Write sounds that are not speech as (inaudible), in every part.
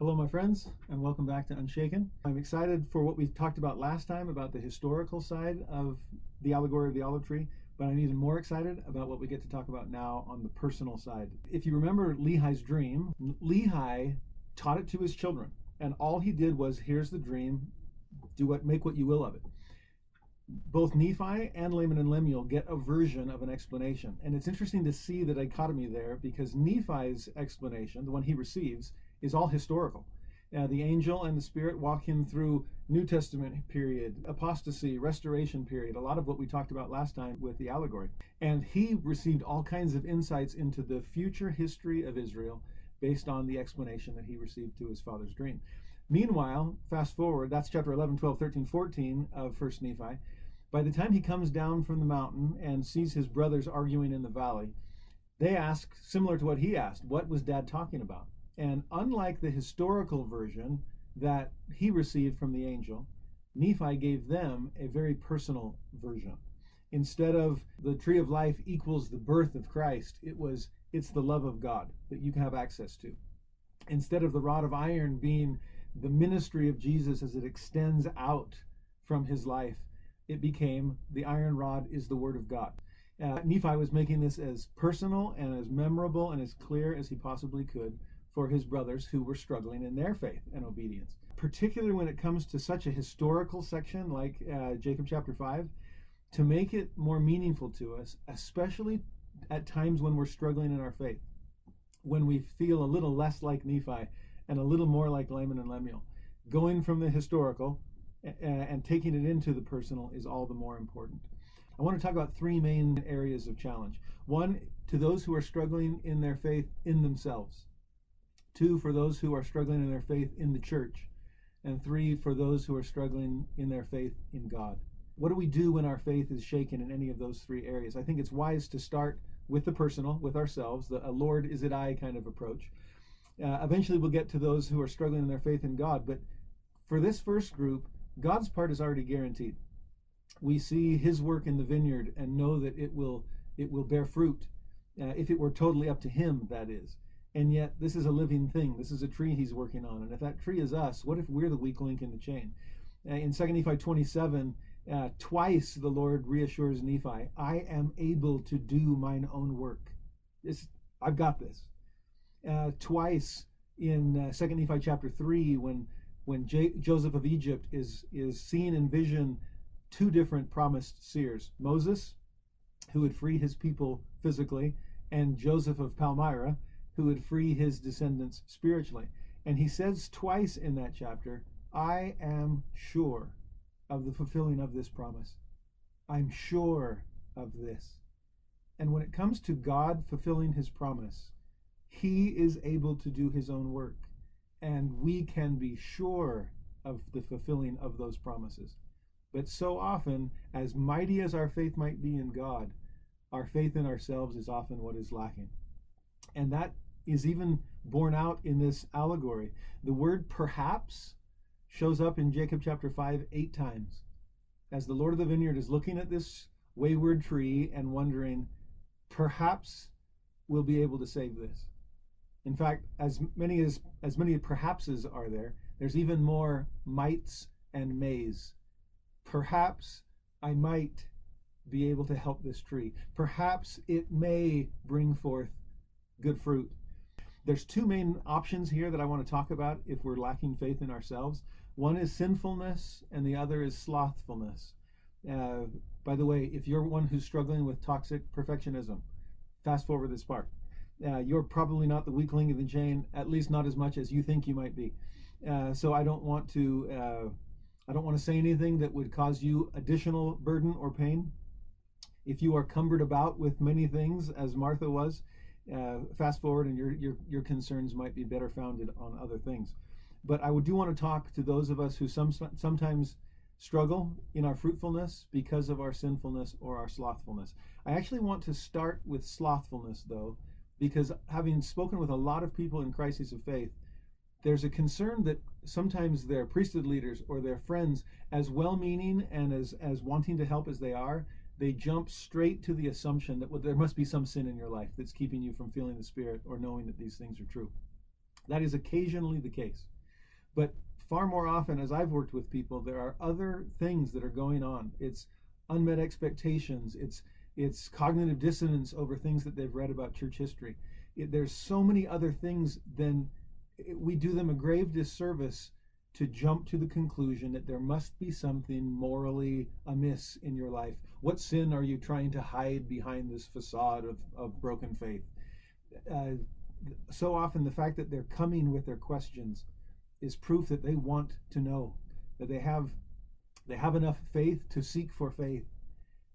Hello, my friends, and welcome back to Unshaken. I'm excited for what we talked about last time about the historical side of the allegory of the olive tree, but I'm even more excited about what we get to talk about now on the personal side. If you remember Lehi's dream, Lehi taught it to his children, and all he did was, "Here's the dream. Do what, make what you will of it." Both Nephi and Laman and Lemuel get a version of an explanation, and it's interesting to see the dichotomy there because Nephi's explanation, the one he receives, is all historical. Uh, the angel and the spirit walk him through New Testament period, apostasy, restoration period, a lot of what we talked about last time with the allegory. And he received all kinds of insights into the future history of Israel based on the explanation that he received to his father's dream. Meanwhile, fast forward, that's chapter 11, 12, 13, 14 of 1st Nephi. By the time he comes down from the mountain and sees his brothers arguing in the valley, they ask, similar to what he asked, what was dad talking about? And unlike the historical version that he received from the angel, Nephi gave them a very personal version. Instead of the tree of life equals the birth of Christ, it was it's the love of God that you can have access to. Instead of the rod of iron being the ministry of Jesus as it extends out from his life, it became the iron rod is the word of God. Uh, Nephi was making this as personal and as memorable and as clear as he possibly could for his brothers who were struggling in their faith and obedience. Particularly when it comes to such a historical section like uh, Jacob chapter 5, to make it more meaningful to us, especially at times when we're struggling in our faith, when we feel a little less like Nephi and a little more like Laman and Lemuel. Going from the historical and taking it into the personal is all the more important. I want to talk about three main areas of challenge. One, to those who are struggling in their faith in themselves. Two, for those who are struggling in their faith in the church. And three, for those who are struggling in their faith in God. What do we do when our faith is shaken in any of those three areas? I think it's wise to start with the personal, with ourselves, the Lord, is it I kind of approach. Uh, eventually, we'll get to those who are struggling in their faith in God. But for this first group, God's part is already guaranteed. We see His work in the vineyard and know that it will it will bear fruit uh, if it were totally up to Him. That is. And yet, this is a living thing. This is a tree he's working on. And if that tree is us, what if we're the weak link in the chain? Uh, in 2 Nephi 27, uh, twice the Lord reassures Nephi, I am able to do mine own work. This, I've got this. Uh, twice in uh, 2 Nephi chapter 3, when, when J- Joseph of Egypt is, is seen in vision two different promised seers Moses, who would free his people physically, and Joseph of Palmyra who would free his descendants spiritually. And he says twice in that chapter, I am sure of the fulfilling of this promise. I'm sure of this. And when it comes to God fulfilling his promise, he is able to do his own work. And we can be sure of the fulfilling of those promises. But so often, as mighty as our faith might be in God, our faith in ourselves is often what is lacking. And that is even borne out in this allegory. The word perhaps shows up in Jacob chapter 5 eight times. As the Lord of the vineyard is looking at this wayward tree and wondering, perhaps we'll be able to save this. In fact, as many as as many perhapses are there, there's even more mights and mays. Perhaps I might be able to help this tree. Perhaps it may bring forth good fruit. There's two main options here that I want to talk about if we're lacking faith in ourselves. One is sinfulness, and the other is slothfulness. Uh, by the way, if you're one who's struggling with toxic perfectionism, fast forward this part. Uh, you're probably not the weakling in the chain, at least not as much as you think you might be. Uh, so I don't want to. Uh, I don't want to say anything that would cause you additional burden or pain. If you are cumbered about with many things, as Martha was, uh, fast forward and your, your, your concerns might be better founded on other things. But I do want to talk to those of us who some, sometimes struggle in our fruitfulness because of our sinfulness or our slothfulness. I actually want to start with slothfulness, though, because having spoken with a lot of people in crises of faith, there's a concern that sometimes their priesthood leaders or their friends, as well meaning and as, as wanting to help as they are, they jump straight to the assumption that well, there must be some sin in your life that's keeping you from feeling the Spirit or knowing that these things are true. That is occasionally the case. But far more often, as I've worked with people, there are other things that are going on. It's unmet expectations, it's it's cognitive dissonance over things that they've read about church history. It, there's so many other things than it, we do them a grave disservice to jump to the conclusion that there must be something morally amiss in your life. What sin are you trying to hide behind this facade of, of broken faith? Uh, so often, the fact that they're coming with their questions is proof that they want to know, that they have they have enough faith to seek for faith,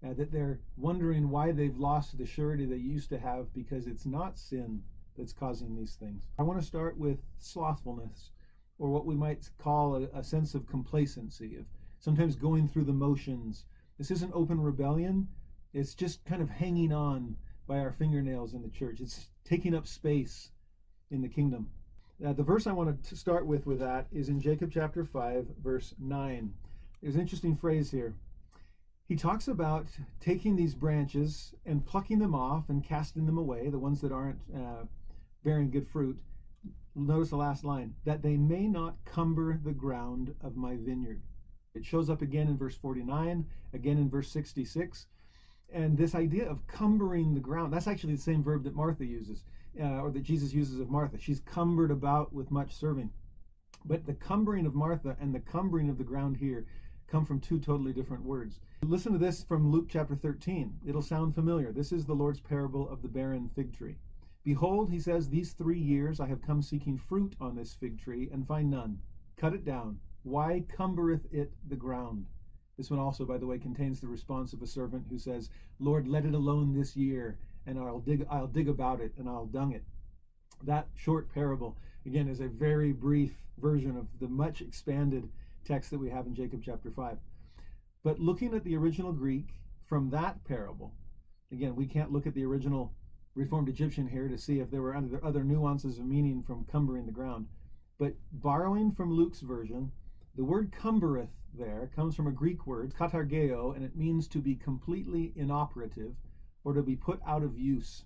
uh, that they're wondering why they've lost the surety they used to have because it's not sin that's causing these things. I want to start with slothfulness, or what we might call a, a sense of complacency, of sometimes going through the motions. This isn't open rebellion, it's just kind of hanging on by our fingernails in the church. It's taking up space in the kingdom. Uh, the verse I want to start with with that is in Jacob chapter 5, verse 9. There's an interesting phrase here. He talks about taking these branches and plucking them off and casting them away, the ones that aren't uh, bearing good fruit. Notice the last line that they may not cumber the ground of my vineyard. It shows up again in verse 49, again in verse 66. And this idea of cumbering the ground, that's actually the same verb that Martha uses, uh, or that Jesus uses of Martha. She's cumbered about with much serving. But the cumbering of Martha and the cumbering of the ground here come from two totally different words. Listen to this from Luke chapter 13. It'll sound familiar. This is the Lord's parable of the barren fig tree. Behold, he says, These three years I have come seeking fruit on this fig tree, and find none. Cut it down. Why cumbereth it the ground? This one also, by the way, contains the response of a servant who says, Lord, let it alone this year, and I'll dig, I'll dig about it, and I'll dung it. That short parable, again, is a very brief version of the much expanded text that we have in Jacob chapter 5. But looking at the original Greek from that parable, again, we can't look at the original Reformed Egyptian here to see if there were other nuances of meaning from cumbering the ground. But borrowing from Luke's version, the word cumbereth there comes from a Greek word, katargeo, and it means to be completely inoperative or to be put out of use.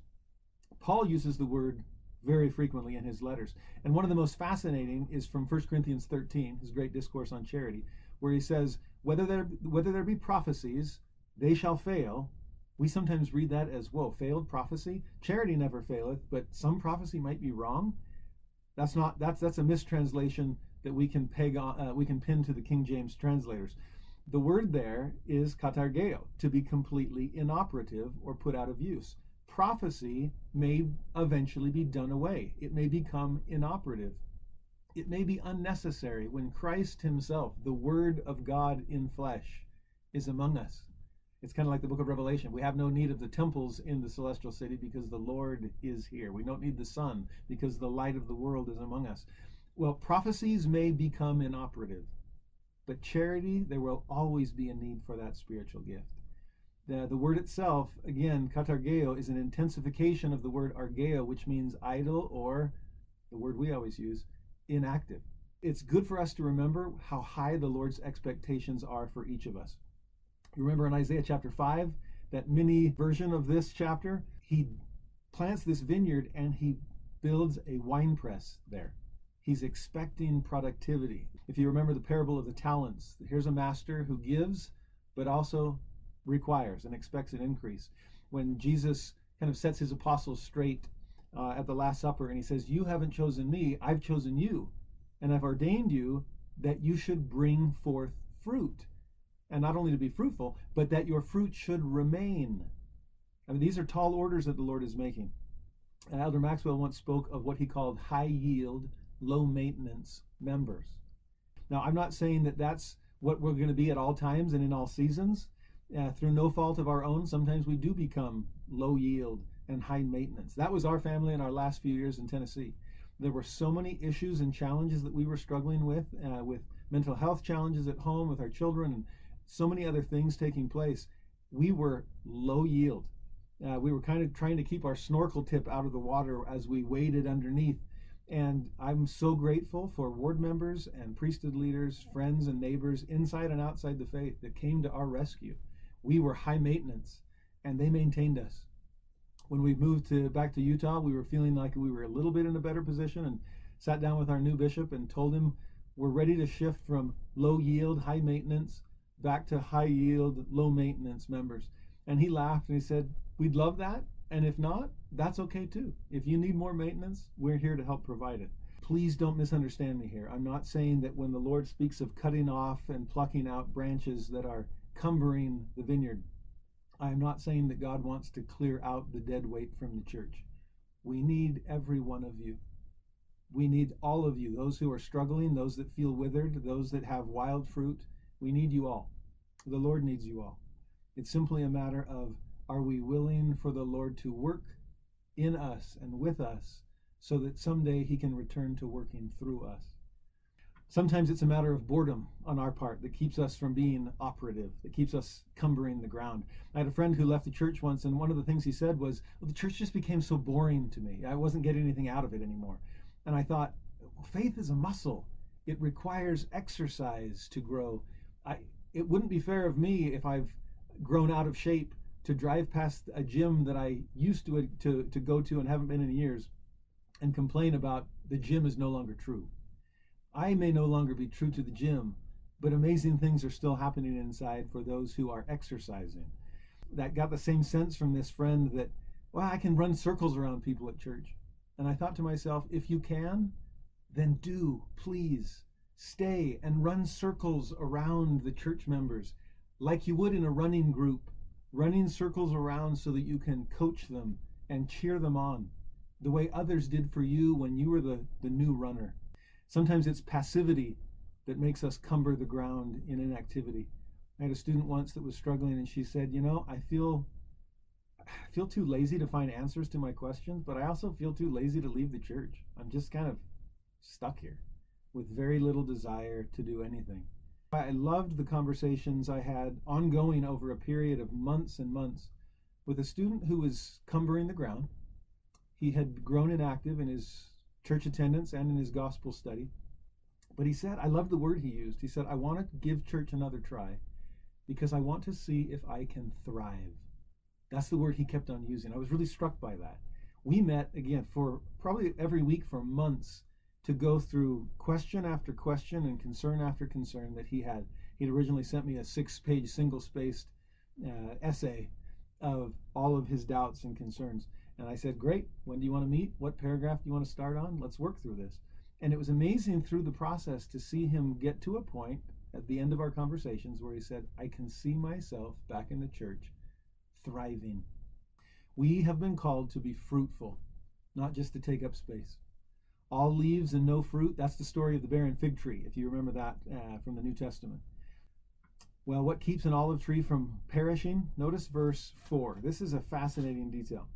Paul uses the word very frequently in his letters. And one of the most fascinating is from 1 Corinthians 13, his great discourse on charity, where he says, whether there, whether there be prophecies, they shall fail, we sometimes read that as, whoa, failed prophecy? Charity never faileth, but some prophecy might be wrong. That's not that's that's a mistranslation that we can peg on, uh, we can pin to the King James translators. The word there is katargeo, to be completely inoperative or put out of use. Prophecy may eventually be done away. It may become inoperative. It may be unnecessary when Christ himself, the word of God in flesh, is among us it's kind of like the book of Revelation. We have no need of the temples in the celestial city because the Lord is here. We don't need the sun because the light of the world is among us. Well, prophecies may become inoperative, but charity, there will always be a need for that spiritual gift. The, the word itself, again, katargeo, is an intensification of the word argeo, which means idle or, the word we always use, inactive. It's good for us to remember how high the Lord's expectations are for each of us. You remember in Isaiah chapter 5, that mini version of this chapter? He plants this vineyard and he builds a wine press there. He's expecting productivity. If you remember the parable of the talents, here's a master who gives, but also requires and expects an increase. When Jesus kind of sets his apostles straight uh, at the Last Supper and he says, You haven't chosen me, I've chosen you, and I've ordained you that you should bring forth fruit and not only to be fruitful, but that your fruit should remain. I mean, these are tall orders that the Lord is making. And Elder Maxwell once spoke of what he called high yield, low maintenance members. Now, I'm not saying that that's what we're going to be at all times and in all seasons. Uh, through no fault of our own, sometimes we do become low yield and high maintenance. That was our family in our last few years in Tennessee. There were so many issues and challenges that we were struggling with, uh, with mental health challenges at home with our children and so many other things taking place, we were low yield. Uh, we were kind of trying to keep our snorkel tip out of the water as we waded underneath. And I'm so grateful for ward members and priesthood leaders, friends and neighbors inside and outside the faith that came to our rescue. We were high maintenance and they maintained us. When we moved to back to Utah, we were feeling like we were a little bit in a better position and sat down with our new bishop and told him we're ready to shift from low yield, high maintenance back to high yield, low maintenance members. And he laughed and he said, We'd love that. And if not, that's okay too. If you need more maintenance, we're here to help provide it. Please don't misunderstand me here. I'm not saying that when the Lord speaks of cutting off and plucking out branches that are cumbering the vineyard, I am not saying that God wants to clear out the dead weight from the church. We need every one of you. We need all of you, those who are struggling, those that feel withered, those that have wild fruit. We need you all. The Lord needs you all. It's simply a matter of are we willing for the Lord to work in us and with us so that someday He can return to working through us? Sometimes it's a matter of boredom on our part that keeps us from being operative, that keeps us cumbering the ground. I had a friend who left the church once, and one of the things he said was, Well, the church just became so boring to me. I wasn't getting anything out of it anymore. And I thought, well, faith is a muscle, it requires exercise to grow. I, it wouldn't be fair of me if I've grown out of shape to drive past a gym that I used to, uh, to, to go to and haven't been in years and complain about the gym is no longer true. I may no longer be true to the gym, but amazing things are still happening inside for those who are exercising. That got the same sense from this friend that, well, I can run circles around people at church. And I thought to myself, if you can, then do, please, stay and run circles around the church members like you would in a running group, running circles around so that you can coach them and cheer them on the way others did for you when you were the, the new runner. Sometimes it's passivity that makes us cumber the ground in inactivity. I had a student once that was struggling and she said, "You know, I feel I feel too lazy to find answers to my questions, but I also feel too lazy to leave the church. I'm just kind of stuck here with very little desire to do anything." I loved the conversations I had ongoing over a period of months and months with a student who was cumbering the ground. He had grown inactive in his church attendance and in his gospel study. But he said, I love the word he used. He said, I want to give church another try because I want to see if I can thrive. That's the word he kept on using. I was really struck by that. We met again for probably every week for months to go through question after question and concern after concern that he had. He'd originally sent me a six page, single spaced uh, essay of all of his doubts and concerns. And I said, Great, when do you want to meet? What paragraph do you want to start on? Let's work through this. And it was amazing through the process to see him get to a point at the end of our conversations where he said, I can see myself back in the church thriving. We have been called to be fruitful, not just to take up space. All leaves and no fruit, that's the story of the barren fig tree, if you remember that uh, from the New Testament. Well, what keeps an olive tree from perishing? Notice verse 4. This is a fascinating detail.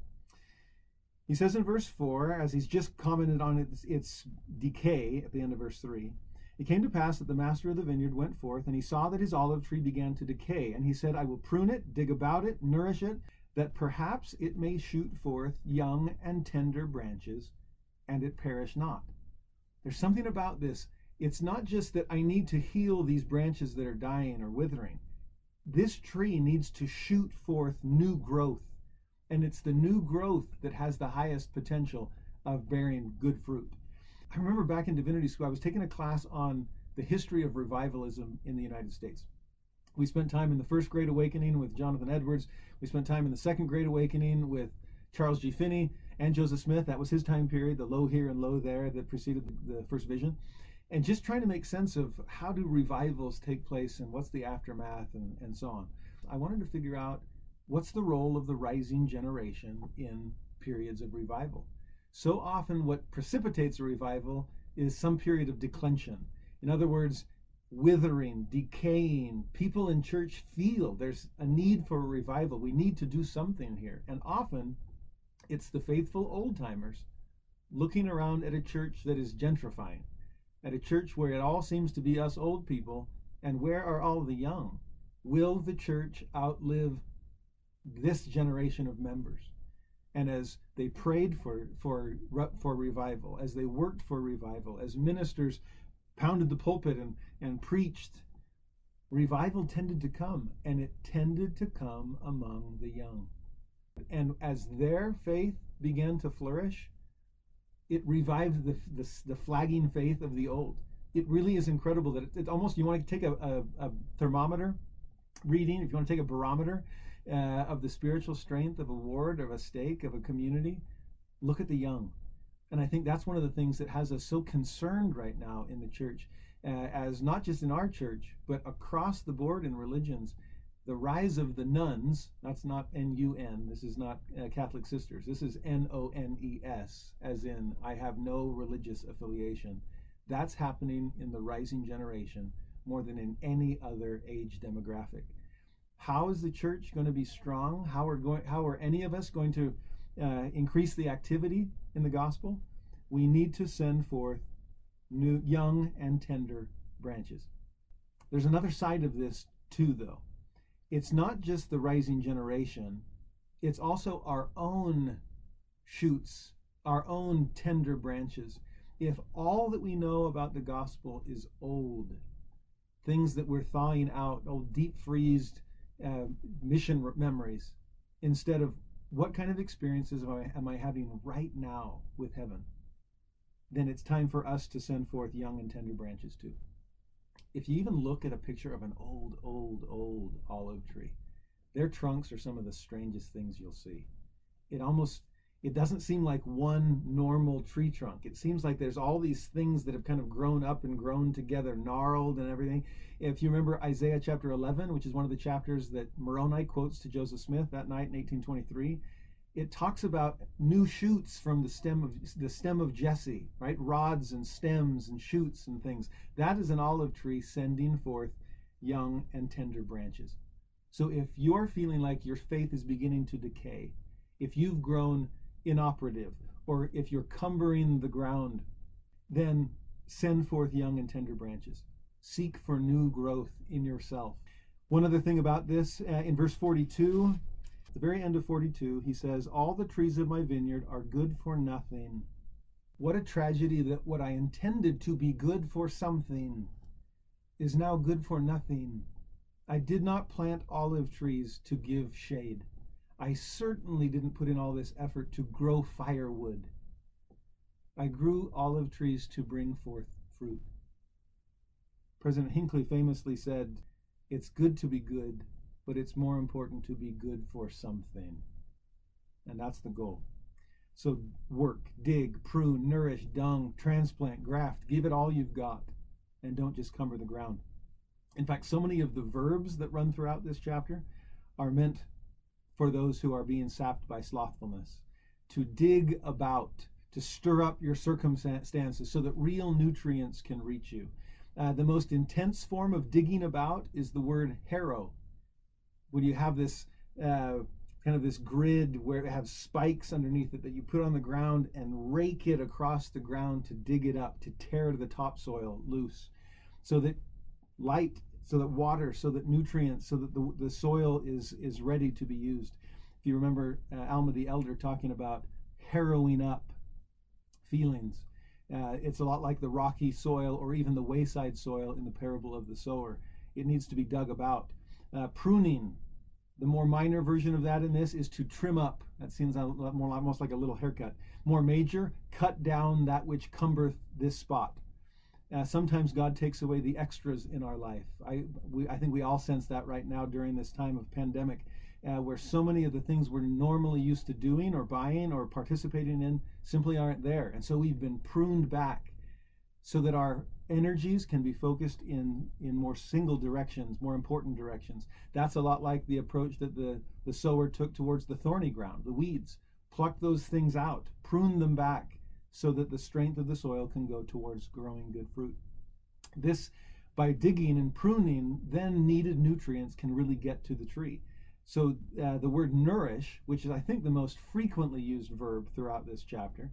He says in verse 4, as he's just commented on its, its decay at the end of verse 3, it came to pass that the master of the vineyard went forth, and he saw that his olive tree began to decay. And he said, I will prune it, dig about it, nourish it, that perhaps it may shoot forth young and tender branches, and it perish not. There's something about this. It's not just that I need to heal these branches that are dying or withering. This tree needs to shoot forth new growth and it's the new growth that has the highest potential of bearing good fruit. I remember back in divinity school, I was taking a class on the history of revivalism in the United States. We spent time in the First Great Awakening with Jonathan Edwards. We spent time in the Second Great Awakening with Charles G. Finney and Joseph Smith. That was his time period, the lo here and lo there that preceded the, the first vision. And just trying to make sense of how do revivals take place and what's the aftermath and, and so on. I wanted to figure out What's the role of the rising generation in periods of revival? So often, what precipitates a revival is some period of declension. In other words, withering, decaying. People in church feel there's a need for a revival. We need to do something here. And often, it's the faithful old timers looking around at a church that is gentrifying, at a church where it all seems to be us old people, and where are all the young? Will the church outlive this generation of members. And as they prayed for, for, for revival, as they worked for revival, as ministers pounded the pulpit and, and preached, revival tended to come, and it tended to come among the young. And as their faith began to flourish, It revived the, the, the flagging faith of the old. It really is incredible that it, it almost, you want to take a, a, a, thermometer reading, if you want to take a barometer uh, of the spiritual strength of a ward, of a stake, of a community, look at the young. And I think that's one of the things that has us so concerned right now in the church, uh, as not just in our church, but across the board in religions the rise of the nuns, that's not N U N, this is not uh, Catholic Sisters, this is N O N E S, as in I have no religious affiliation. That's happening in the rising generation more than in any other age demographic. How is the church going to be strong? How are going? How are any of us going to uh, increase the activity in the gospel? We need to send forth new, young and tender branches. There's another side of this too, though it's not just the rising generation, it's also our own shoots, our own tender branches. If all that we know about the gospel is old, things that we're thawing out, old deep freezed uh, mission memories, instead of what kind of experiences am I, am I having right now with heaven, then it's time for us to send forth young and tender branches too if you even look at a picture of an old, old, old olive tree, their trunks are some of the strangest things you'll see. It almost it doesn't seem like one normal tree trunk. It seems like there's all these things that have kind of grown up and grown together, gnarled and everything. If you remember Isaiah chapter 11, which is one of the chapters that Moroni quotes to Joseph Smith that night in 1823, it talks about new shoots from the stem of the stem of Jesse, right? Rods and stems and shoots and things. That is an olive tree sending forth young and tender branches. So if you're feeling like your faith is beginning to decay, if you've grown inoperative, or if you're cumbering the ground, then send forth young and tender branches. Seek for new growth in yourself. One other thing about this, uh, in verse 42, the very end of 42, he says, All the trees of my vineyard are good for nothing. What a tragedy that what I intended to be good for something is now good for nothing. I did not plant olive trees to give shade. I certainly didn't put in all this effort to grow firewood. I grew olive trees to bring forth fruit. President Hinckley famously said, It's good to be good, but it's more important to be good for something. And that's the goal. So work, dig, prune, nourish, dung, transplant, graft, give it all you've got, and don't just cumber the ground. In fact, so many of the verbs that run throughout this chapter are meant for those who are being sapped by slothfulness. To dig about, to stir up your circumstances so that real nutrients can reach you. Uh, the most intense form of digging about is the word harrow, when you have this uh, kind of this grid where it has spikes underneath it that you put on the ground and rake it across the ground to dig it up, to tear the topsoil loose, so that light, so that water, so that nutrients, so that the, the soil is is ready to be used. If you remember uh, Alma the Elder talking about harrowing up feelings, uh, it's a lot like the rocky soil or even the wayside soil in the parable of the sower. It needs to be dug about uh, pruning, the more minor version of that in this is to trim up. That seems a lot more almost like a little haircut. More major, cut down that which cumbereth this spot. Uh, sometimes God takes away the extras in our life. I, we, I think we all sense that right now during this time of pandemic, uh, where so many of the things we're normally used to doing or buying or participating in simply aren't there. And so we've been pruned back so that our energies can be focused in in more single directions more important directions. That's a lot like the approach that the the sower took towards the thorny ground the weeds. Pluck those things out prune them back so that the strength of the soil can go towards growing good fruit. This by digging and pruning then needed nutrients can really get to the tree. So uh, the word nourish which is i think the most frequently used verb throughout this chapter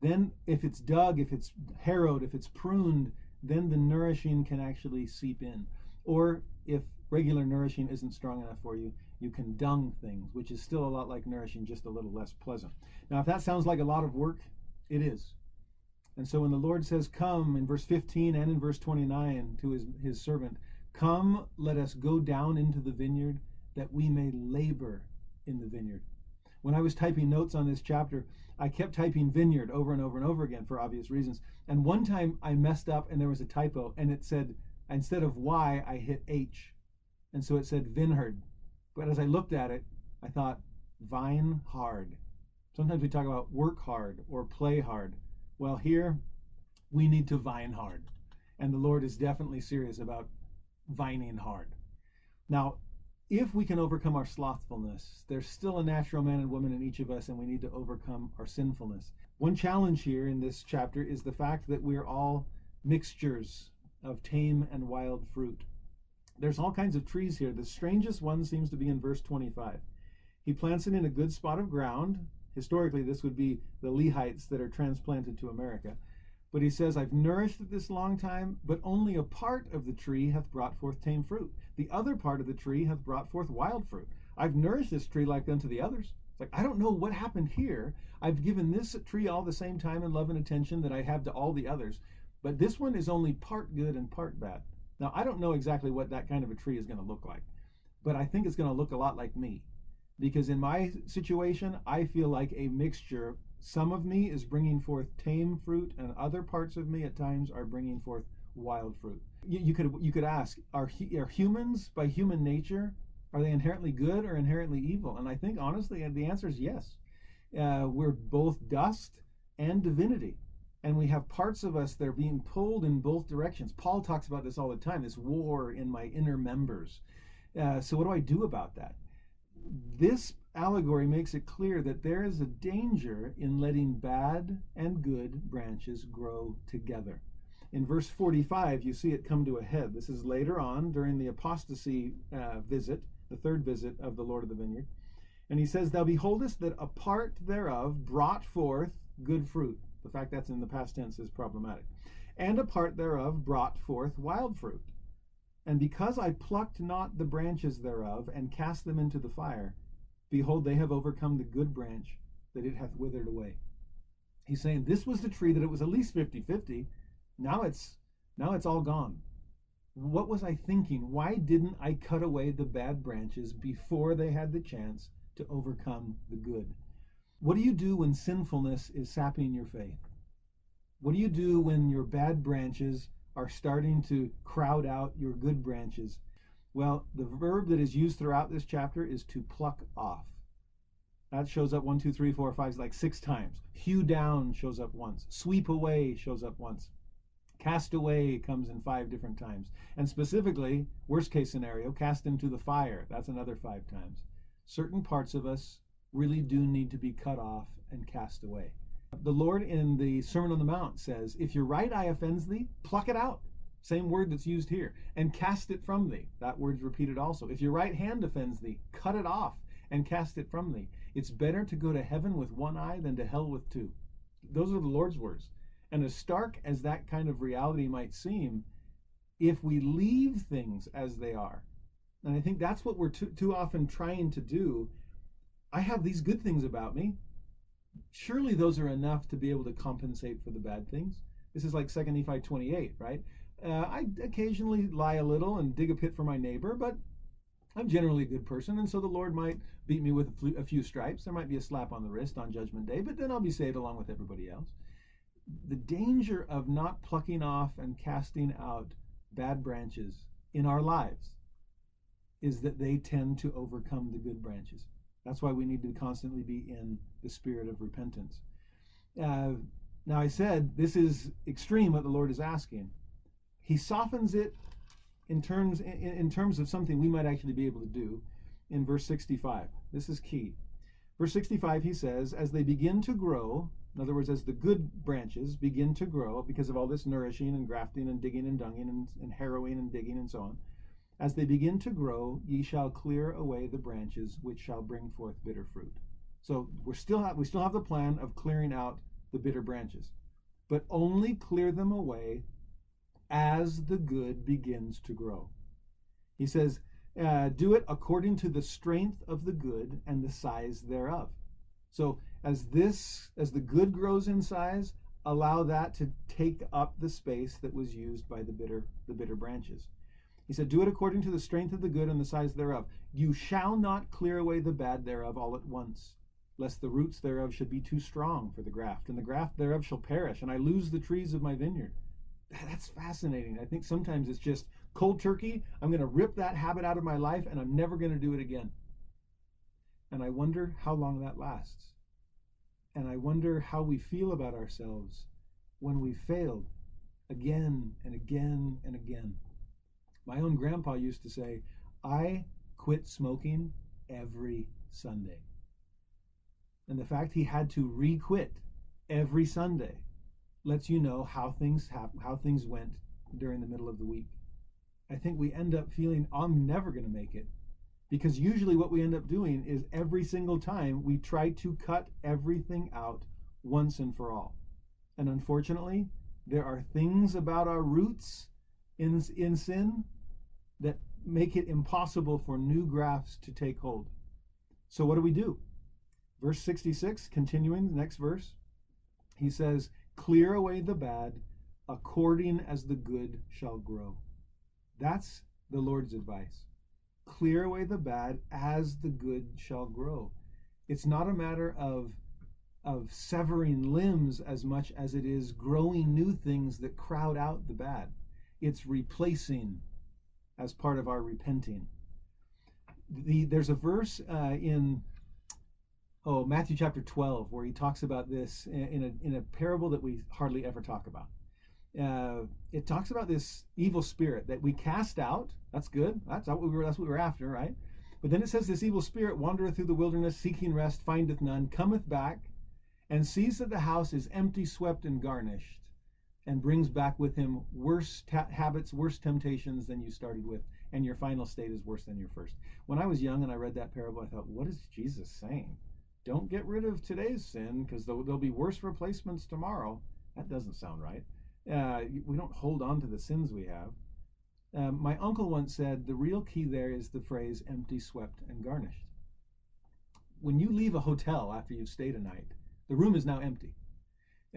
then if it's dug if it's harrowed if it's pruned then the nourishing can actually seep in. Or if regular nourishing isn't strong enough for you, you can dung things, which is still a lot like nourishing, just a little less pleasant. Now, if that sounds like a lot of work, it is. And so when the Lord says, Come in verse 15 and in verse 29 to his, his servant, Come, let us go down into the vineyard that we may labor in the vineyard. When I was typing notes on this chapter, I kept typing vineyard over and over and over again for obvious reasons. And one time I messed up and there was a typo and it said, instead of Y, I hit H. And so it said vineyard. But as I looked at it, I thought, vine hard. Sometimes we talk about work hard or play hard. Well, here we need to vine hard. And the Lord is definitely serious about vining hard. Now, if we can overcome our slothfulness, there's still a natural man and woman in each of us, and we need to overcome our sinfulness. One challenge here in this chapter is the fact that we're all mixtures of tame and wild fruit. There's all kinds of trees here. The strangest one seems to be in verse 25. He plants it in a good spot of ground. Historically, this would be the Lehites that are transplanted to America. But he says, I've nourished it this long time, but only a part of the tree hath brought forth tame fruit. The other part of the tree hath brought forth wild fruit. I've nourished this tree like unto the others. It's like, I don't know what happened here. I've given this tree all the same time and love and attention that I have to all the others. But this one is only part good and part bad. Now, I don't know exactly what that kind of a tree is going to look like, but I think it's going to look a lot like me. Because in my situation, I feel like a mixture some of me is bringing forth tame fruit, and other parts of me at times are bringing forth wild fruit. You, you could you could ask: Are are humans by human nature are they inherently good or inherently evil? And I think honestly, the answer is yes. Uh, we're both dust and divinity, and we have parts of us that are being pulled in both directions. Paul talks about this all the time. This war in my inner members. Uh, so what do I do about that? This allegory makes it clear that there is a danger in letting bad and good branches grow together. In verse 45, you see it come to a head. This is later on during the apostasy uh, visit, the third visit of the Lord of the vineyard. And he says, Thou beholdest that a part thereof brought forth good fruit. The fact that's in the past tense is problematic. And a part thereof brought forth wild fruit. And because I plucked not the branches thereof and cast them into the fire, Behold, they have overcome the good branch, that it hath withered away. He's saying this was the tree that it was at least 50 50. Now it's now it's all gone. What was I thinking? Why didn't I cut away the bad branches before they had the chance to overcome the good? What do you do when sinfulness is sapping your faith? What do you do when your bad branches are starting to crowd out your good branches well, the verb that is used throughout this chapter is to pluck off. That shows up one, two, three, four, five, like six times. Hew down shows up once. Sweep away shows up once. Cast away comes in five different times. And specifically, worst case scenario, cast into the fire. That's another five times. Certain parts of us really do need to be cut off and cast away. The Lord in the Sermon on the Mount says, If your right eye offends thee, pluck it out. Same word that's used here. And cast it from thee. That word's repeated also. If your right hand offends thee, cut it off and cast it from thee. It's better to go to heaven with one eye than to hell with two. Those are the Lord's words. And as stark as that kind of reality might seem, if we leave things as they are, and I think that's what we're too, too often trying to do. I have these good things about me. Surely those are enough to be able to compensate for the bad things. This is like 2 Nephi 28, right? Uh, I occasionally lie a little and dig a pit for my neighbor, but I'm generally a good person, and so the Lord might beat me with a few stripes. There might be a slap on the wrist on Judgment Day, but then I'll be saved along with everybody else. The danger of not plucking off and casting out bad branches in our lives is that they tend to overcome the good branches. That's why we need to constantly be in the spirit of repentance. Uh, now, I said this is extreme what the Lord is asking he softens it in terms in, in terms of something we might actually be able to do in verse 65. This is key. Verse 65 he says, as they begin to grow, in other words, as the good branches begin to grow because of all this nourishing and grafting and digging and dunging and, and harrowing and digging and so on, as they begin to grow, ye shall clear away the branches which shall bring forth bitter fruit. So we're still have, we still have the plan of clearing out the bitter branches, but only clear them away as the good begins to grow. He says, uh, do it according to the strength of the good and the size thereof. So as this, as the good grows in size, allow that to take up the space that was used by the bitter, the bitter branches. He said, Do it according to the strength of the good and the size thereof. You shall not clear away the bad thereof all at once. lest the roots thereof should be too strong for the graft, and the graft thereof shall perish, and I lose the trees of my vineyard. That's fascinating. I think sometimes it's just cold turkey. I'm going to rip that habit out of my life, and I'm never going to do it again. And I wonder how long that lasts. And I wonder how we feel about ourselves when we failed again and again and again. My own grandpa used to say, I quit smoking every Sunday. And the fact he had to re-quit every Sunday lets you know how things hap- how things went during the middle of the week. I think we end up feeling I'm never going to make it because usually what we end up doing is every single time we try to cut everything out once and for all. And unfortunately, there are things about our roots in in sin that make it impossible for new grafts to take hold. So what do we do? Verse 66, continuing the next verse, he says, Clear away the bad, according as the good shall grow. That's the Lord's advice. Clear away the bad as the good shall grow. It's not a matter of of severing limbs as much as it is growing new things that crowd out the bad. It's replacing as part of our repenting. The, there's a verse uh, in oh Matthew chapter 12 where he talks about this in a in a parable that we hardly ever talk about. Uh, it talks about this evil spirit that we cast out. That's good. That's what we were. That's what we were after, right? But then it says this evil spirit wandereth through the wilderness, seeking rest, findeth none, cometh back, and sees that the house is empty, swept, and garnished, and brings back with him worse ta- habits, worse temptations than you started with, and your final state is worse than your first. When I was young and I read that parable, I thought, what is Jesus saying? Don't get rid of today's sin because there'll, there'll, be worse replacements tomorrow. That doesn't sound right. Uh, we don't hold on to the sins we have. Um, my uncle once said the real key there is the phrase empty, swept, and garnished. When you leave a hotel after you've stayed a night, the room is now empty.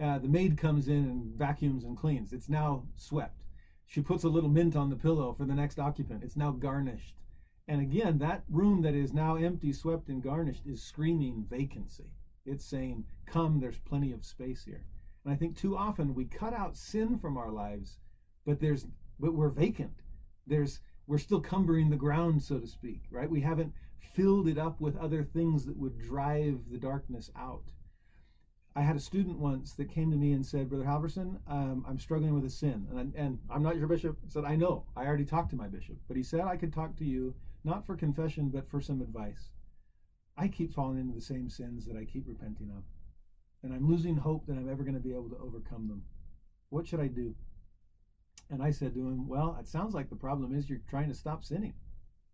Uh, the maid comes in and vacuums and cleans. It's now swept. She puts a little mint on the pillow for the next occupant. It's now garnished. And again, that room that is now empty, swept, and garnished is screaming vacancy. It's saying, Come, there's plenty of space here. And I think too often we cut out sin from our lives, but there's but we're vacant. There's we're still cumbering the ground, so to speak, right? We haven't filled it up with other things that would drive the darkness out. I had a student once that came to me and said, Brother Halverson, um, I'm struggling with a sin. And, and I'm not your bishop. I said, I know. I already talked to my bishop. But he said I could talk to you not for confession, but for some advice. I keep falling into the same sins that I keep repenting of, and I'm losing hope that I'm ever going to be able to overcome them. What should I do? And I said to him, Well, it sounds like the problem is you're trying to stop sinning.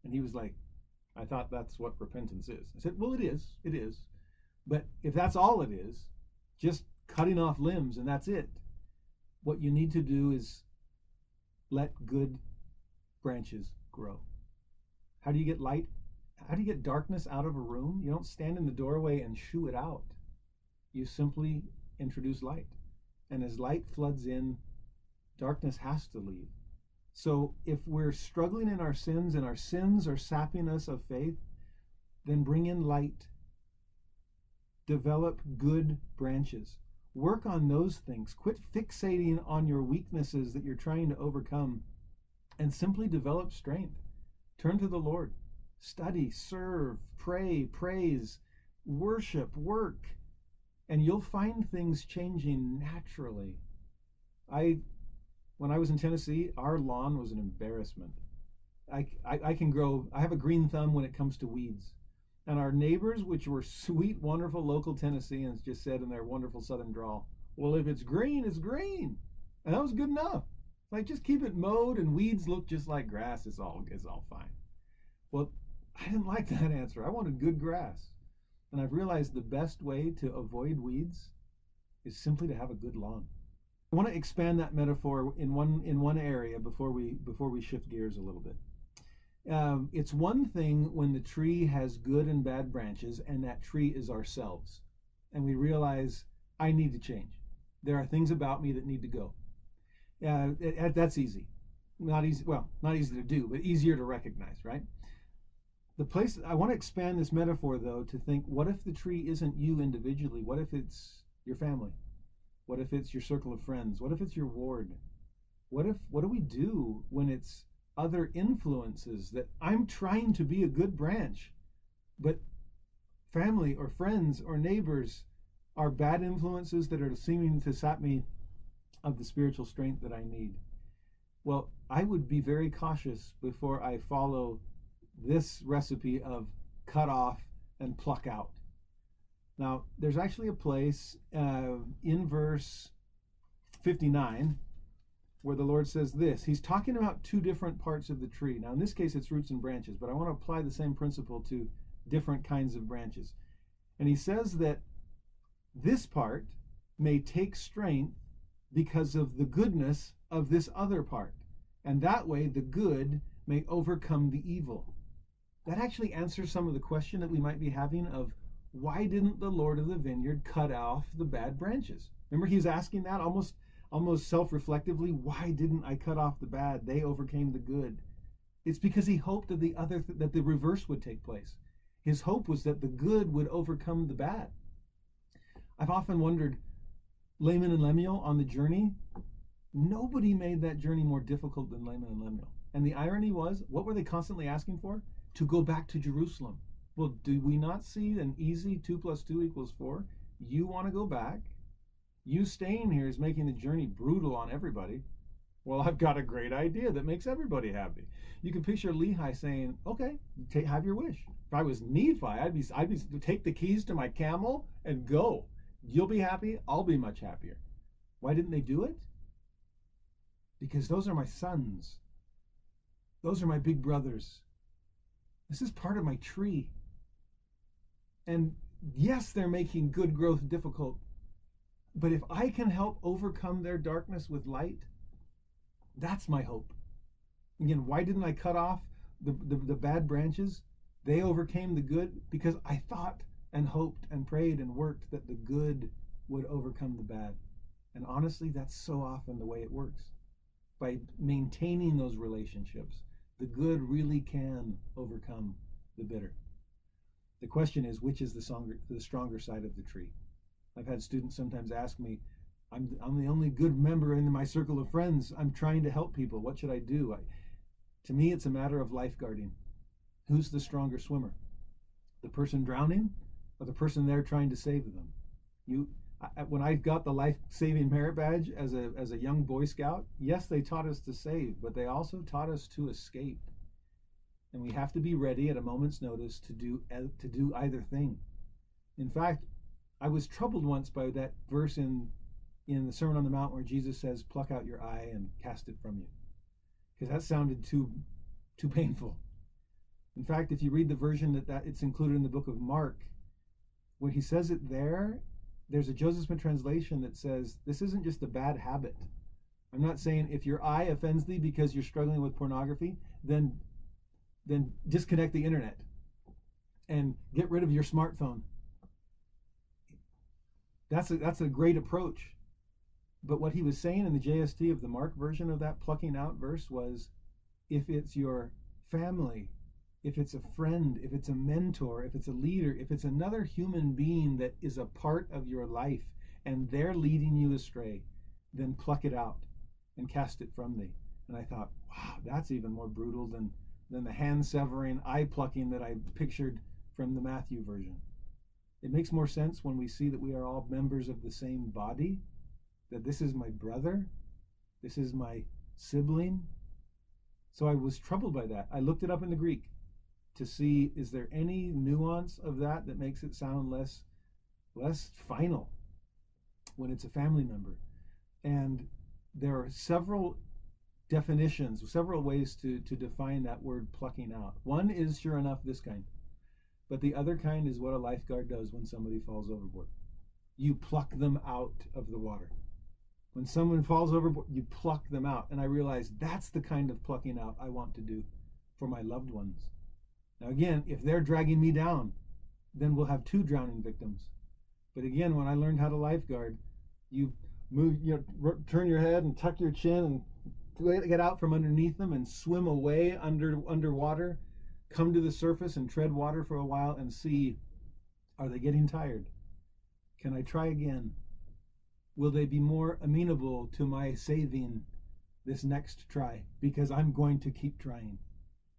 And he was like, I thought that's what repentance is. I said, Well, it is. It is. But if that's all it is, just cutting off limbs and that's it, what you need to do is let good branches grow. How do you get light? How do you get darkness out of a room? You don't stand in the doorway and shoo it out. You simply introduce light. And as light floods in, darkness has to leave. So if we're struggling in our sins and our sins are sapping us of faith, then bring in light. Develop good branches. Work on those things. Quit fixating on your weaknesses that you're trying to overcome and simply develop strength. Turn to the Lord. Study, serve, pray, praise, worship, work, and you'll find things changing naturally. I, when I was in Tennessee, our lawn was an embarrassment. I, I, I can grow, I have a green thumb when it comes to weeds. And our neighbors, which were sweet, wonderful local Tennesseans, just said in their wonderful southern drawl, Well, if it's green, it's green. And that was good enough. Like just keep it mowed and weeds look just like grass. It's all it's all fine. Well, I didn't like (laughs) that answer. I wanted good grass. And I've realized the best way to avoid weeds is simply to have a good lawn. I want to expand that metaphor in one in one area before we before we shift gears a little bit. Um, it's one thing when the tree has good and bad branches, and that tree is ourselves, and we realize I need to change. There are things about me that need to go. Uh, that's easy. Not easy. Well, not easy to do, but easier to recognize, right? The place I want to expand this metaphor though to think what if the tree isn't you individually? What if it's your family? What if it's your circle of friends? What if it's your ward? What if what do we do when it's other influences that I'm trying to be a good branch, but family or friends or neighbors are bad influences that are seeming to sap me of the spiritual strength that I need? Well, I would be very cautious before I follow this recipe of cut off and pluck out. Now, there's actually a place uh, in verse 59 where the Lord says this. He's talking about two different parts of the tree. Now, in this case, it's roots and branches, but I want to apply the same principle to different kinds of branches. And he says that this part may take strength because of the goodness of this other part. And that way, the good may overcome the evil. That actually answers some of the question that we might be having of why didn't the Lord of the vineyard cut off the bad branches? Remember, he's asking that almost almost self-reflectively, why didn't I cut off the bad? They overcame the good. It's because he hoped that the other th- that the reverse would take place. His hope was that the good would overcome the bad. I've often wondered, Laman and Lemuel on the journey, nobody made that journey more difficult than Laman and Lemuel. And the irony was, what were they constantly asking for? To go back to Jerusalem. Well, do we not see an easy two plus two equals four? You want to go back, you staying here is making the journey brutal on everybody. Well, I've got a great idea that makes everybody happy. You can picture Lehi saying, "Okay, take, have your wish." If I was Nephi, I'd be, I'd be take the keys to my camel and go. You'll be happy. I'll be much happier. Why didn't they do it? Because those are my sons. Those are my big brothers. This is part of my tree. And yes, they're making good growth difficult, but if I can help overcome their darkness with light, that's my hope. Again, why didn't I cut off the, the, the, bad branches? They overcame the good because I thought and hoped and prayed and worked that the good would overcome the bad. And honestly, that's so often the way it works. By maintaining those relationships, the good really can overcome the bitter. The question is, which is the stronger, the stronger side of the tree? I've had students sometimes ask me, I'm, I'm the only good member in my circle of friends. I'm trying to help people. What should I do? I, to me, it's a matter of lifeguarding. Who's the stronger swimmer? The person drowning or the person there trying to save them? You, I, when I got the life-saving merit badge as a as a young Boy Scout, yes, they taught us to save, but they also taught us to escape. And we have to be ready at a moment's notice to do to do either thing. In fact, I was troubled once by that verse in in the Sermon on the Mount where Jesus says, "Pluck out your eye and cast it from you," because that sounded too too painful. In fact, if you read the version that, that it's included in the book of Mark, when he says it there, there's a Joseph Smith translation that says this isn't just a bad habit. I'm not saying if your eye offends thee because you're struggling with pornography, then then disconnect the internet and get rid of your smartphone that's a, that's a great approach. But what he was saying in the JST of the Mark version of that plucking out verse was if it's your family, if it's a friend, if it's a mentor, if it's a leader, if it's another human being that is a part of your life and they're leading you astray, then pluck it out and cast it from thee. And I thought, wow, that's even more brutal than, than the hand severing, eye plucking that I pictured from the Matthew version. It makes more sense when we see that we are all members of the same body, that this is my brother, this is my sibling. So I was troubled by that. I looked it up in the Greek to see is there any nuance of that that makes it sound less less final when it's a family member. And there are several definitions, several ways to, to define that word plucking out. One is sure enough this kind. But the other kind is what a lifeguard does when somebody falls overboard. You pluck them out of the water. When someone falls overboard, you pluck them out. And I realize that's the kind of plucking out I want to do for my loved ones. Now, again, if they're dragging me down, then we'll have two drowning victims. But again, when I learned how to lifeguard, you move, you know, turn your head and tuck your chin and get out from underneath them and swim away under underwater come to the surface and tread water for a while and see are they getting tired? Can I try again? Will they be more amenable to my saving this next try? Because I'm going to keep trying.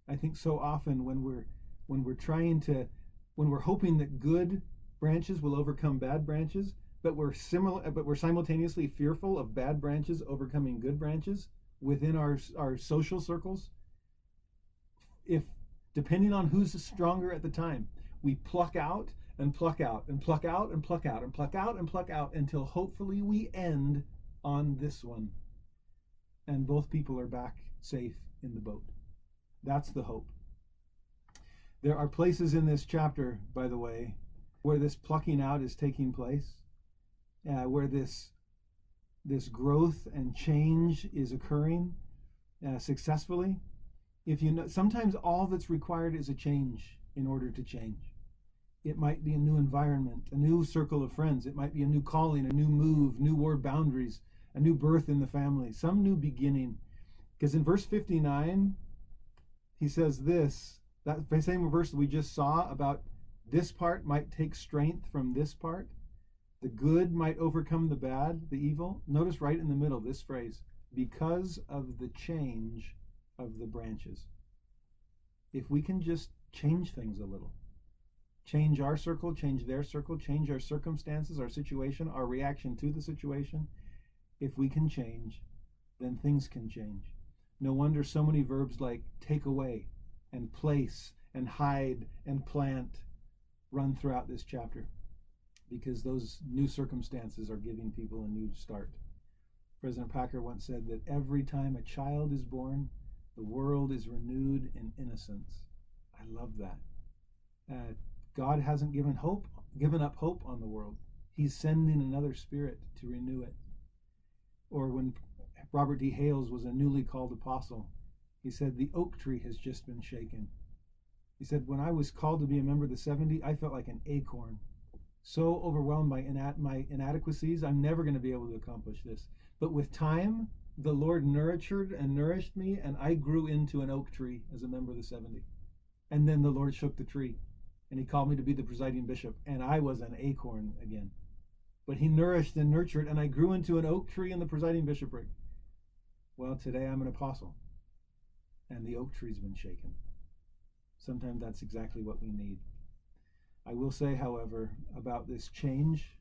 I think so often when we're when we're trying to when we're hoping that good branches will overcome bad branches, but we're similar but we're simultaneously fearful of bad branches overcoming good branches within our our social circles. If depending on who's stronger at the time, we pluck out and pluck out and pluck out and pluck out and pluck out and pluck out until hopefully we end on this one. And both people are back safe in the boat. That's the hope. There are places in this chapter, by the way, where this plucking out is taking place, uh, where this this growth and change is occurring uh, successfully. If you know, sometimes all that's required is a change in order to change. It might be a new environment, a new circle of friends. It might be a new calling, a new move, new ward boundaries, a new birth in the family, some new beginning. Because in verse 59, he says this that same verse that we just saw about this part might take strength from this part. The good might overcome the bad, the evil. Notice right in the middle this phrase because of the change of the branches. If we can just change things a little, change our circle, change their circle, change our circumstances, our situation, our reaction to the situation, if we can change, then things can change. No wonder so many verbs like take away and place and hide and plant run throughout this chapter because those new circumstances are giving people a new start. President Packer once said that every time a child is born, the world is renewed in innocence. I love that. Uh, God hasn't given hope, given up hope on the world. He's sending another spirit to renew it. Or when Robert D. Hales was a newly called apostle, he said, The oak tree has just been shaken. He said, When I was called to be a member of the 70, I felt like an acorn so overwhelmed by my inadequacies, I'm never going to be able to accomplish this. But with time, the Lord nurtured and nourished me, and I grew into an oak tree as a member of the 70. And then the Lord shook the tree, and He called me to be the presiding bishop, and I was an acorn again. But He nourished and nurtured, and I grew into an oak tree in the presiding bishopric. Well, today I'm an apostle, and the oak tree's been shaken. Sometimes that's exactly what we need. I will say, however, about this change,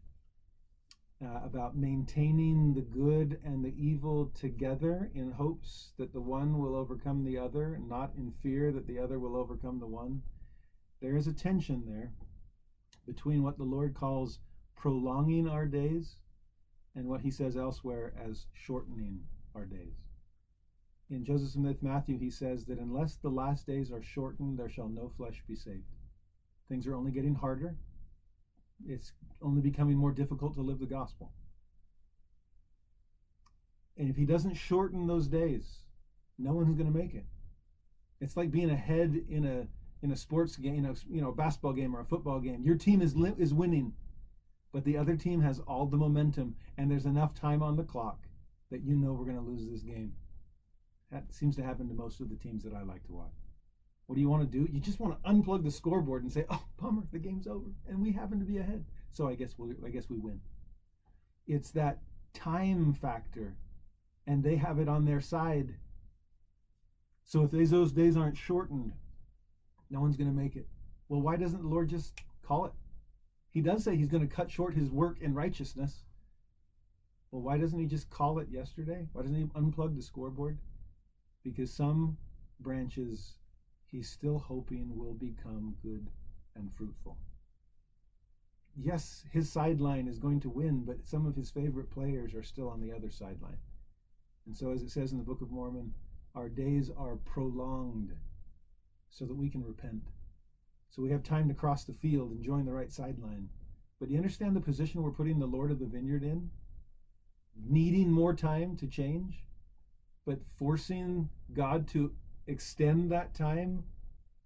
uh, about maintaining the good and the evil together in hopes that the one will overcome the other, not in fear that the other will overcome the one. There is a tension there between what the Lord calls prolonging our days and what he says elsewhere as shortening our days. In Joseph Smith Matthew, he says that unless the last days are shortened, there shall no flesh be saved. Things are only getting harder. It's only becoming more difficult to live the gospel. And if he doesn't shorten those days, no one's going to make it. It's like being ahead in a in a sports game, you know, you know, a basketball game or a football game. Your team is li- is winning, but the other team has all the momentum, and there's enough time on the clock that you know we're going to lose this game. That seems to happen to most of the teams that I like to watch. What do you want to do? You just want to unplug the scoreboard and say, "Oh, bummer, the game's over, and we happen to be ahead." So I guess we'll, I guess we win. It's that time factor, and they have it on their side. So if those days aren't shortened, no one's going to make it. Well, why doesn't the Lord just call it? He does say He's going to cut short His work in righteousness. Well, why doesn't He just call it yesterday? Why doesn't He unplug the scoreboard? Because some branches he's still hoping will become good and fruitful. Yes, his sideline is going to win, but some of his favorite players are still on the other sideline. And so, as it says in the Book of Mormon, our days are prolonged so that we can repent. So we have time to cross the field and join the right sideline. But do you understand the position we're putting the Lord of the vineyard in? Needing more time to change, but forcing God to extend that time,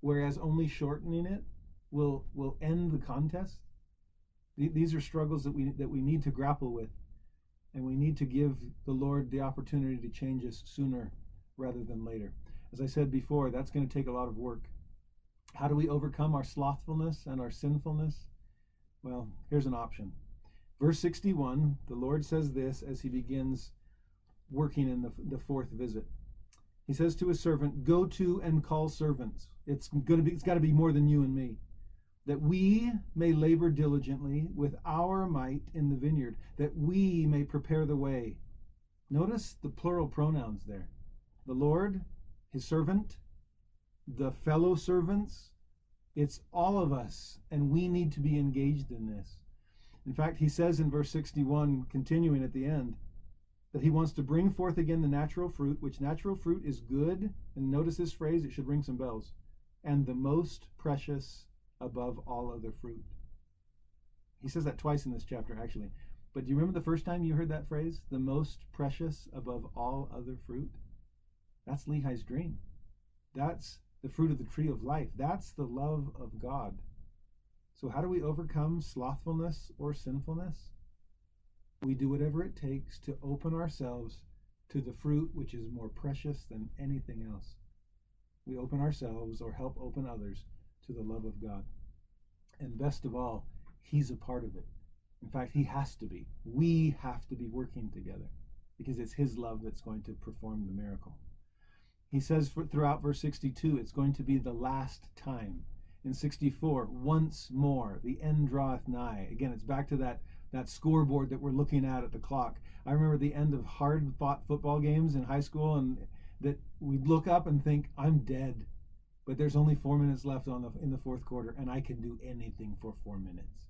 whereas only shortening it will will end the contest. These are struggles that we that we need to grapple with, and we need to give the Lord the opportunity to change us sooner rather than later. As I said before, that's going to take a lot of work. How do we overcome our slothfulness and our sinfulness? Well, here's an option. Verse 61, the Lord says this as he begins working in the, the fourth visit. He says to his servant, Go to and call servants. It's gonna be it's gotta be more than you and me. That we may labor diligently with our might in the vineyard, that we may prepare the way. Notice the plural pronouns there. The Lord, his servant, the fellow servants. It's all of us, and we need to be engaged in this. In fact, he says in verse 61, continuing at the end, that he wants to bring forth again the natural fruit, which natural fruit is good. And notice this phrase, it should ring some bells. And the most precious above all other fruit. He says that twice in this chapter, actually. But do you remember the first time you heard that phrase? The most precious above all other fruit? That's Lehi's dream. That's the fruit of the tree of life. That's the love of God. So, how do we overcome slothfulness or sinfulness? We do whatever it takes to open ourselves to the fruit which is more precious than anything else. We open ourselves or help open others to the love of God. And best of all, He's a part of it. In fact, He has to be. We have to be working together because it's His love that's going to perform the miracle. He says for, throughout verse 62, it's going to be the last time. In 64, once more, the end draweth nigh. Again, it's back to that, that scoreboard that we're looking at at the clock. I remember the end of hard fought football games in high school, and that we'd look up and think, I'm dead. But there's only four minutes left on the, in the fourth quarter, and I can do anything for four minutes.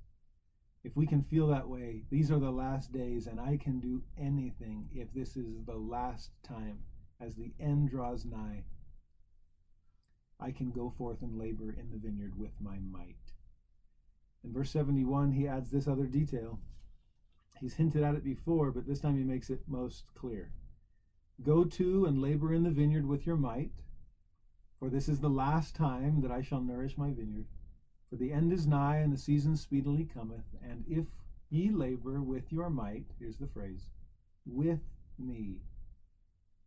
If we can feel that way, these are the last days, and I can do anything if this is the last time as the end draws nigh, I can go forth and labor in the vineyard with my might. In verse 71, he adds this other detail. He's hinted at it before, but this time he makes it most clear. Go to and labor in the vineyard with your might, for this is the last time that I shall nourish my vineyard. For the end is nigh, and the season speedily cometh. And if ye labor with your might, here's the phrase, with me,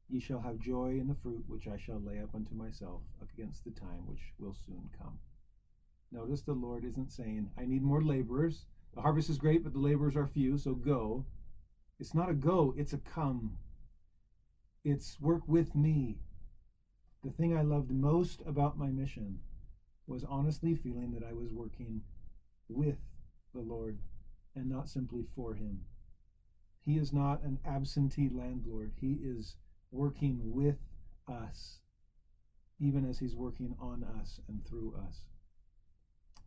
Ye shall have joy in the fruit which I shall lay up unto myself against the time which will soon come. Notice the Lord isn't saying, I need more laborers. The harvest is great, but the laborers are few, so go. It's not a go, it's a come. It's work with me. The thing I loved most about my mission was honestly feeling that I was working with the Lord and not simply for Him. He is not an absentee landlord, He is working with us, even as He's working on us and through us.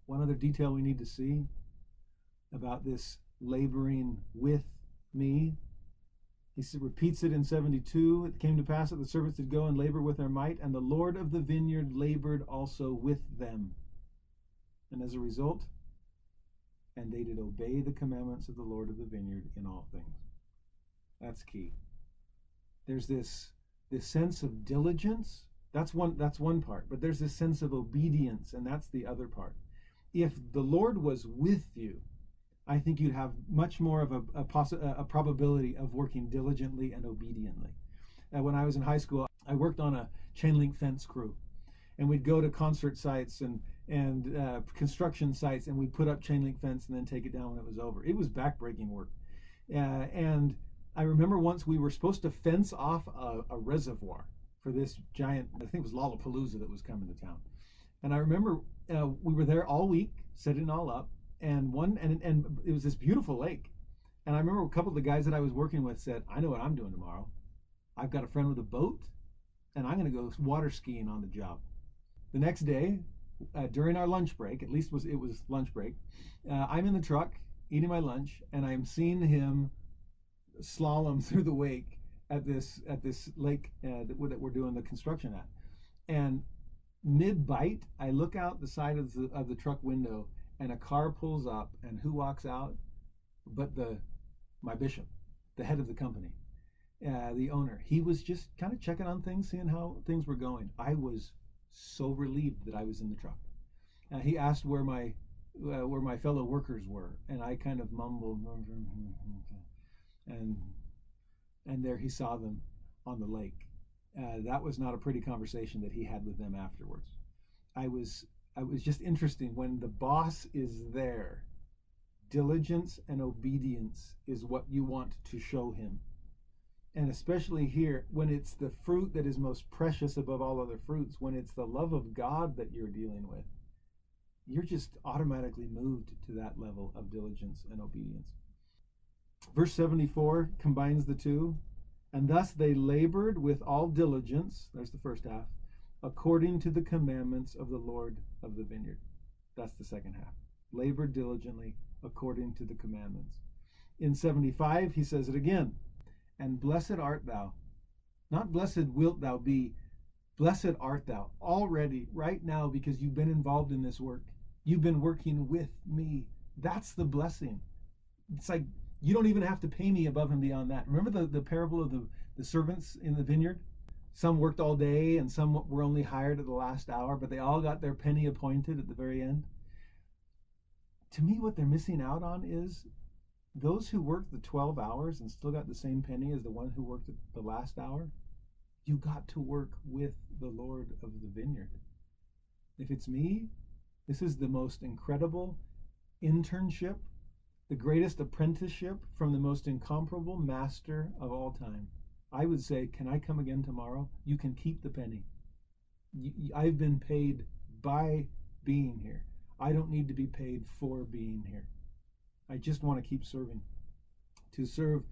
One other detail we need to see about this laboring with me. He repeats it in 72. It came to pass that the servants did go and labor with their might, and the Lord of the vineyard labored also with them. And as a result, and they did obey the commandments of the Lord of the vineyard in all things. That's key there's this this sense of diligence that's one that's one part but there's this sense of obedience and that's the other part if the lord was with you i think you'd have much more of a, a, possi- a probability of working diligently and obediently. Uh, when i was in high school i worked on a chain link fence crew. And we'd go to concert sites and and uh, construction sites and we'd put up chain link fence and then take it down when it was over. It was backbreaking work. Uh, and I remember once we were supposed to fence off a, a reservoir for this giant, I think it was Lollapalooza that was coming to town. And I remember uh, we were there all week, setting all up, and one and and it was this beautiful lake. And I remember a couple of the guys that I was working with said, "I know what I'm doing tomorrow. I've got a friend with a boat, and I'm going to go water skiing on the job." The next day, uh, during our lunch break, at least was it was lunch break, uh, I'm in the truck eating my lunch, and I'm seeing him slalom (laughs) through the wake at this at this lake uh, that, that we're doing the construction at, and mid bite, I look out the side of the of the truck window, and a car pulls up, and who walks out? But the my bishop, the head of the company, uh, the owner. He was just kind of checking on things, seeing how things were going. I was so relieved that I was in the truck. Uh, he asked where my uh, where my fellow workers were, and I kind of mumbled (laughs) and and there he saw them on the lake. Uh, that was not a pretty conversation that he had with them afterwards. I was it was just interesting when the boss is there. Diligence and obedience is what you want to show him. And especially here, when it's the fruit that is most precious above all other fruits, when it's the love of God that you're dealing with, you're just automatically moved to that level of diligence and obedience. Verse 74 combines the two. And thus they labored with all diligence, there's the first half, according to the commandments of the Lord of the vineyard. That's the second half. Labor diligently according to the commandments. In 75, he says it again. And blessed art thou. Not blessed wilt thou be, blessed art thou already, right now, because you've been involved in this work. You've been working with me. That's the blessing. It's like you don't even have to pay me above and beyond that. Remember the, the parable of the, the servants in the vineyard? Some worked all day and some were only hired at the last hour, but they all got their penny appointed at the very end. To me, what they're missing out on is those who worked the 12 hours and still got the same penny as the one who worked the last hour. You got to work with the Lord of the vineyard. If it's me, this is the most incredible internship, the greatest apprenticeship from the most incomparable master of all time. I would say, Can I come again tomorrow? You can keep the penny. I've been paid by being here. I don't need to be paid for being here. I just want to keep serving, to serve,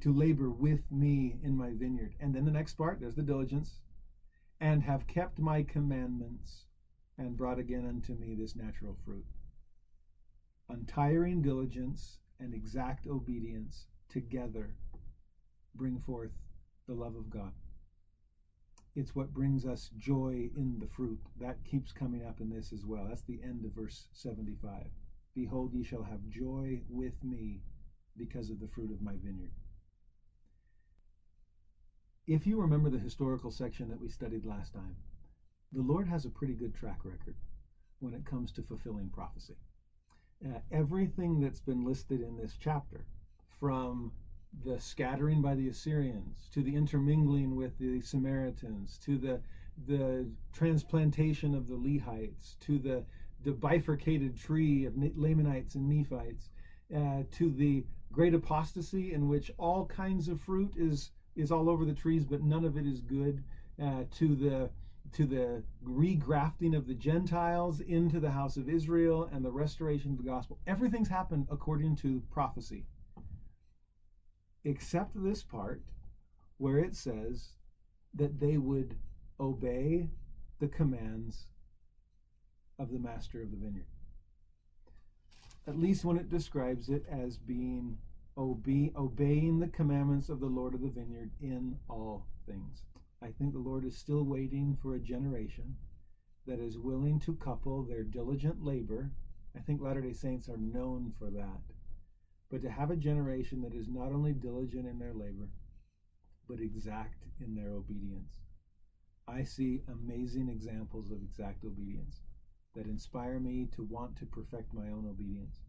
to labor with me in my vineyard. And then the next part, there's the diligence, and have kept my commandments and brought again unto me this natural fruit. Untiring diligence and exact obedience together bring forth the love of God. It's what brings us joy in the fruit. That keeps coming up in this as well. That's the end of verse 75. Behold, ye shall have joy with me because of the fruit of my vineyard. If you remember the historical section that we studied last time, the Lord has a pretty good track record when it comes to fulfilling prophecy. Uh, everything that's been listed in this chapter, from the scattering by the Assyrians to the intermingling with the Samaritans to the the transplantation of the Lehites to the the bifurcated tree of Lamanites and Nephites uh, to the great apostasy in which all kinds of fruit is is all over the trees but none of it is good uh, to the to the regrafting of the Gentiles into the house of Israel and the restoration of the gospel. Everything's happened according to prophecy, except this part where it says that they would obey the commands of the master of the vineyard. At least when it describes it as being obe- obeying the commandments of the Lord of the vineyard in all things. I think the Lord is still waiting for a generation that is willing to couple their diligent labor. I think Latter day Saints are known for that. But to have a generation that is not only diligent in their labor, but exact in their obedience. I see amazing examples of exact obedience that inspire me to want to perfect my own obedience.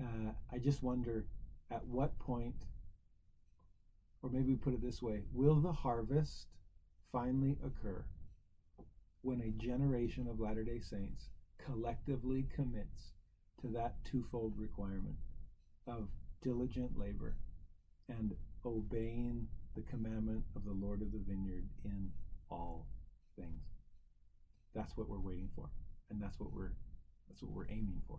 Uh, I just wonder at what point, or maybe we put it this way, will the harvest finally occur when a generation of Latter day Saints collectively commits to that twofold requirement of diligent labor and obeying the commandment of the Lord of the vineyard in all things. That's what we're waiting for, and that's what we're that's what we're aiming for.